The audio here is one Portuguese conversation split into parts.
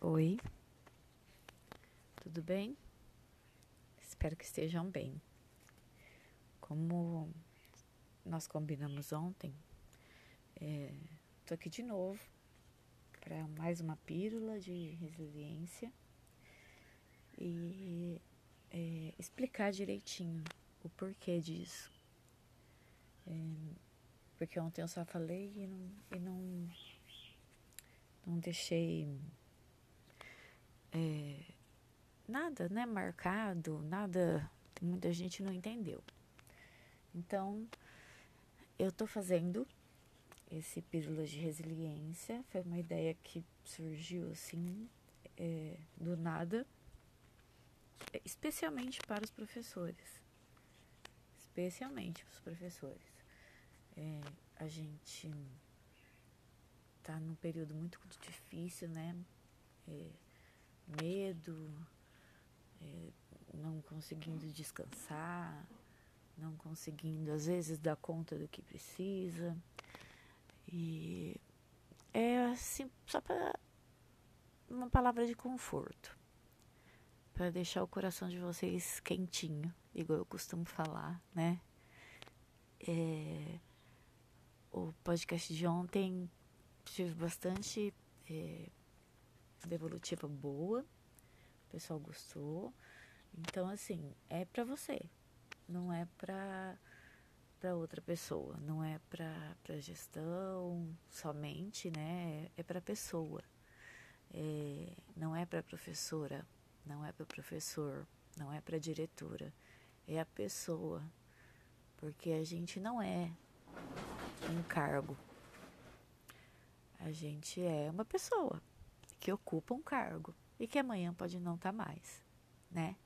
Oi, tudo bem? Espero que estejam bem. Como nós combinamos ontem, é, tô aqui de novo para mais uma pílula de resiliência e é, explicar direitinho o porquê disso. É, porque ontem eu só falei e não, e não, não deixei é, nada, né, marcado, nada, muita gente não entendeu. Então, eu tô fazendo esse pílulas de resiliência, foi uma ideia que surgiu assim, é, do nada, especialmente para os professores, especialmente para os professores. É, a gente tá num período muito difícil, né? É, medo, é, não conseguindo descansar, não conseguindo às vezes dar conta do que precisa. E é assim, só para uma palavra de conforto, para deixar o coração de vocês quentinho, igual eu costumo falar, né? É, o podcast de ontem tive bastante é, devolutiva boa, o pessoal gostou. Então, assim, é para você, não é para para outra pessoa, não é para gestão somente, né? É para pessoa. É, não é para professora, não é para professor, não é para diretora, é a pessoa, porque a gente não é um cargo, a gente é uma pessoa que ocupa um cargo e que amanhã pode não estar tá mais, né?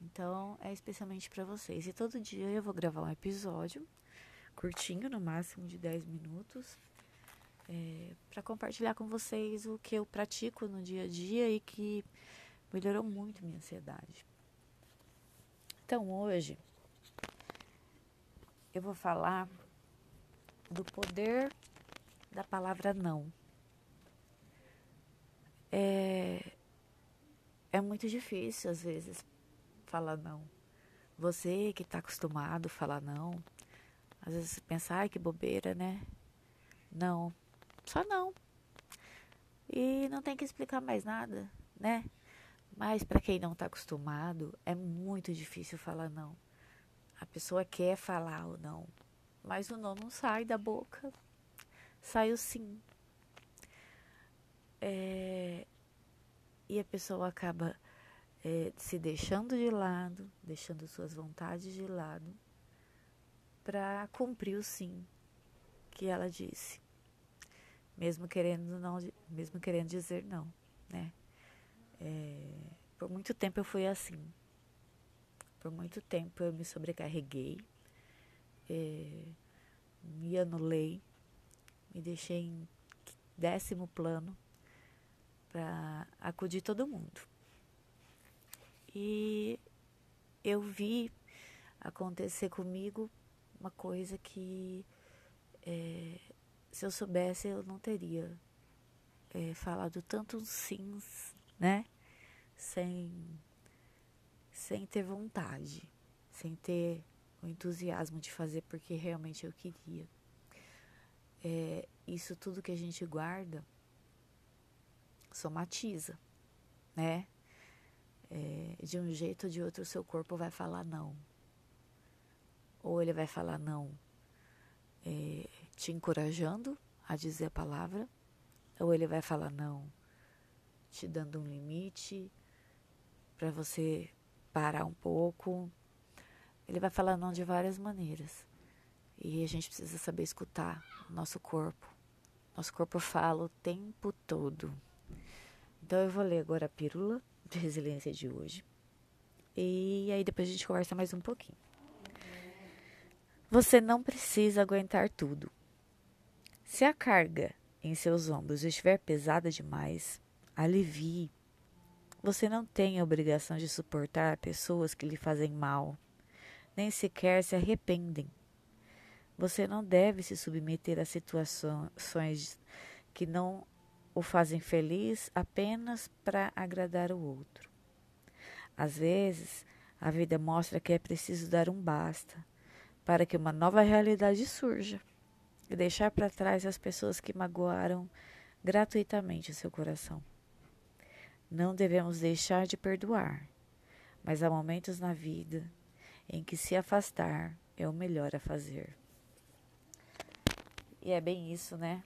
Então é especialmente para vocês. E todo dia eu vou gravar um episódio curtinho, no máximo de 10 minutos, é, para compartilhar com vocês o que eu pratico no dia a dia e que melhorou muito minha ansiedade. Então hoje eu vou falar do poder da palavra não é, é muito difícil às vezes falar não. Você que está acostumado a falar não, às vezes pensa, ai que bobeira, né? Não, só não. E não tem que explicar mais nada, né? Mas para quem não está acostumado, é muito difícil falar não. A pessoa quer falar o não, mas o não não sai da boca, sai o sim é, e a pessoa acaba é, se deixando de lado, deixando suas vontades de lado, para cumprir o sim que ela disse, mesmo querendo não, mesmo querendo dizer não, né? É, por muito tempo eu fui assim. Por muito tempo eu me sobrecarreguei, é, me anulei, me deixei em décimo plano para acudir todo mundo. E eu vi acontecer comigo uma coisa que é, se eu soubesse eu não teria é, falado tantos sims, né? Sem, sem ter vontade, sem ter o entusiasmo de fazer porque realmente eu queria. É, isso tudo que a gente guarda somatiza, né? É, de um jeito ou de outro, o seu corpo vai falar não. Ou ele vai falar não, é, te encorajando a dizer a palavra, ou ele vai falar não, te dando um limite para você parar um pouco. Ele vai falar não de várias maneiras. E a gente precisa saber escutar o nosso corpo. Nosso corpo fala o tempo todo. Então eu vou ler agora a pílula de resiliência de hoje. E aí depois a gente conversa mais um pouquinho. Você não precisa aguentar tudo. Se a carga em seus ombros estiver pesada demais, alivie. Você não tem a obrigação de suportar pessoas que lhe fazem mal, nem sequer se arrependem. Você não deve se submeter a situações que não o fazem feliz apenas para agradar o outro. Às vezes, a vida mostra que é preciso dar um basta para que uma nova realidade surja e deixar para trás as pessoas que magoaram gratuitamente seu coração. Não devemos deixar de perdoar, mas há momentos na vida em que se afastar é o melhor a fazer. E é bem isso, né?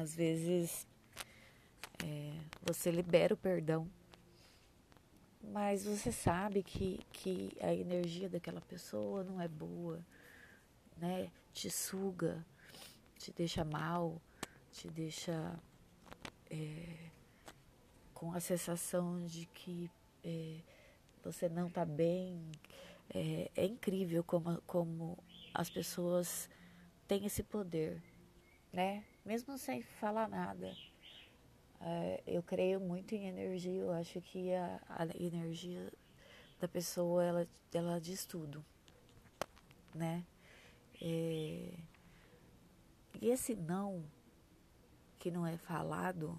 Às vezes é, você libera o perdão, mas você sabe que, que a energia daquela pessoa não é boa, né? Te suga, te deixa mal, te deixa é, com a sensação de que é, você não está bem. É, é, incrível como, como as pessoas têm esse poder, né? Mesmo sem falar nada. É, eu creio muito em energia, eu acho que a, a energia da pessoa, ela, ela diz tudo, né? É, e esse não que não é falado,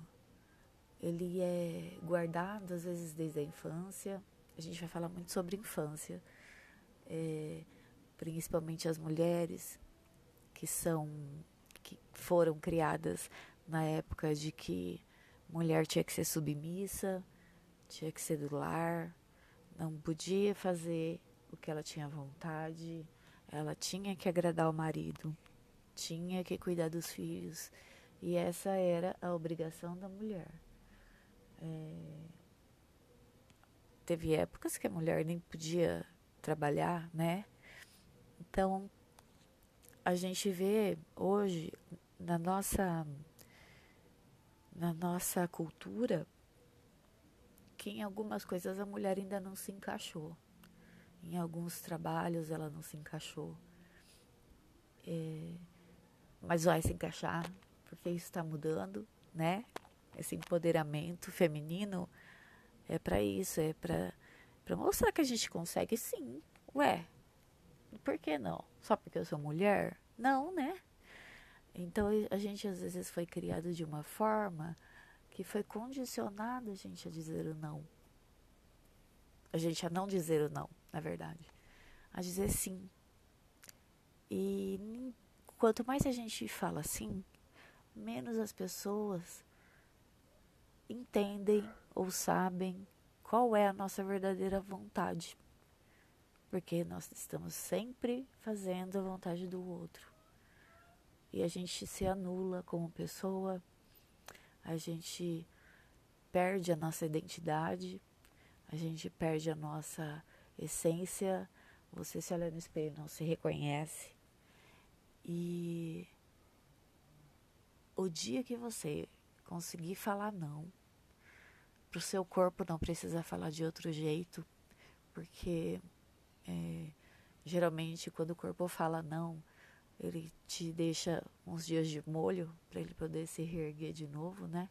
ele é guardado às vezes desde a infância. A gente vai falar muito sobre infância, é, principalmente as mulheres que são que foram criadas na época de que mulher tinha que ser submissa, tinha que ser do lar, não podia fazer o que ela tinha vontade, ela tinha que agradar o marido, tinha que cuidar dos filhos e essa era a obrigação da mulher. É... Teve épocas que a mulher nem podia trabalhar, né? Então, a gente vê hoje na nossa na nossa cultura que em algumas coisas a mulher ainda não se encaixou. Em alguns trabalhos ela não se encaixou. É, mas vai se encaixar porque isso está mudando, né? Esse empoderamento feminino é para isso, é para mostrar que a gente consegue sim. Ué, por que não? Só porque eu sou mulher? Não, né? Então a gente às vezes foi criado de uma forma que foi condicionado a gente a dizer o não. A gente a não dizer o não, na verdade. A dizer sim. E quanto mais a gente fala sim, menos as pessoas entendem ou sabem qual é a nossa verdadeira vontade. Porque nós estamos sempre fazendo a vontade do outro. E a gente se anula como pessoa, a gente perde a nossa identidade, a gente perde a nossa essência. Você se olha no espelho não se reconhece. E o dia que você conseguir falar não, para o seu corpo não precisa falar de outro jeito, porque é, geralmente quando o corpo fala não, ele te deixa uns dias de molho para ele poder se reerguer de novo, né?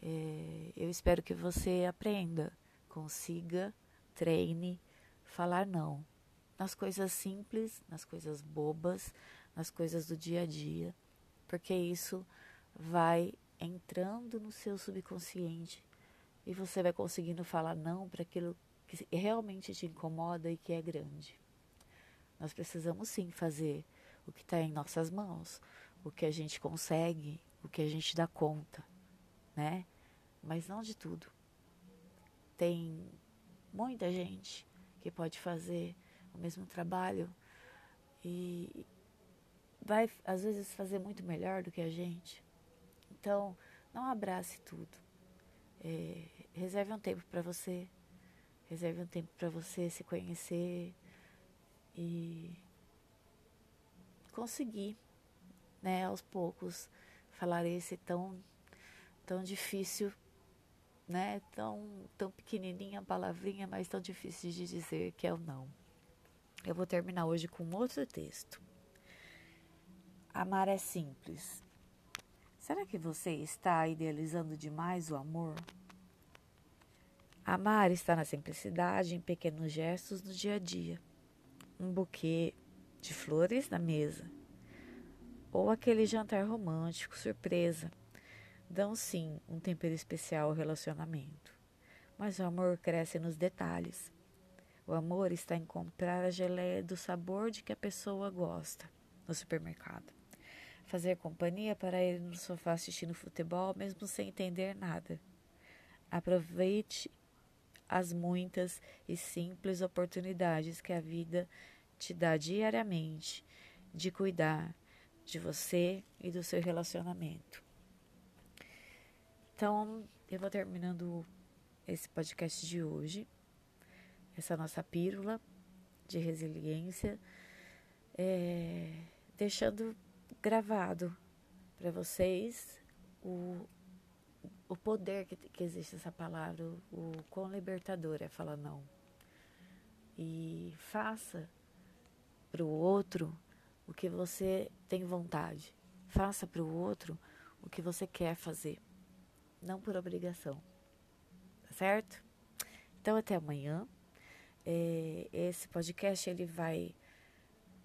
É, eu espero que você aprenda, consiga, treine, falar não nas coisas simples, nas coisas bobas, nas coisas do dia a dia porque isso vai entrando no seu subconsciente e você vai conseguindo falar não para aquilo que realmente te incomoda e que é grande. Nós precisamos sim fazer o que está em nossas mãos, o que a gente consegue, o que a gente dá conta, né? Mas não de tudo. Tem muita gente que pode fazer o mesmo trabalho e, vai às vezes fazer muito melhor do que a gente. Então, não abrace tudo. É, reserve um tempo para você. Reserve um tempo para você se conhecer e conseguir, né, aos poucos, falar esse tão tão difícil, né, tão tão pequenininha a palavrinha, mas tão difícil de dizer que é o não. Eu vou terminar hoje com outro texto. Amar é simples. Será que você está idealizando demais o amor? Amar está na simplicidade, em pequenos gestos no dia a dia. Um buquê de flores na mesa. Ou aquele jantar romântico, surpresa, dão sim um tempero especial ao relacionamento. Mas o amor cresce nos detalhes. O amor está em comprar a geleia do sabor de que a pessoa gosta no supermercado. Fazer companhia para ele no sofá assistindo futebol, mesmo sem entender nada. Aproveite as muitas e simples oportunidades que a vida te dá diariamente de cuidar de você e do seu relacionamento. Então, eu vou terminando esse podcast de hoje, essa nossa pílula de resiliência, é, deixando gravado para vocês o, o poder que, que existe essa palavra, o, quão libertador é falar não. E faça para o outro o que você tem vontade. Faça para o outro o que você quer fazer, não por obrigação. Tá certo? Então até amanhã. É, esse podcast ele vai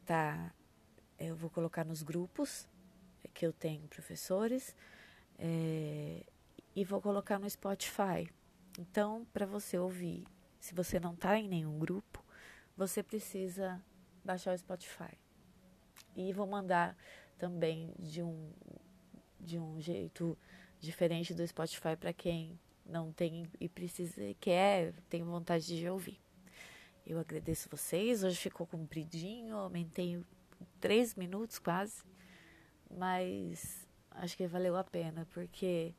estar, tá, eu vou colocar nos grupos que eu tenho professores é, e vou colocar no Spotify. Então, para você ouvir, se você não está em nenhum grupo, você precisa baixar o Spotify. E vou mandar também de um, de um jeito diferente do Spotify para quem não tem e precisa, quer, tem vontade de ouvir. Eu agradeço vocês. Hoje ficou compridinho, aumentei três minutos quase, mas acho que valeu a pena, porque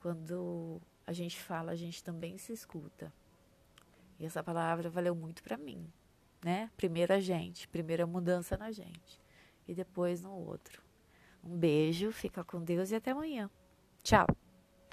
quando a gente fala, a gente também se escuta. E essa palavra valeu muito para mim né? Primeiro a gente, primeiro a mudança na gente e depois no outro. Um beijo, fica com Deus e até amanhã. Tchau.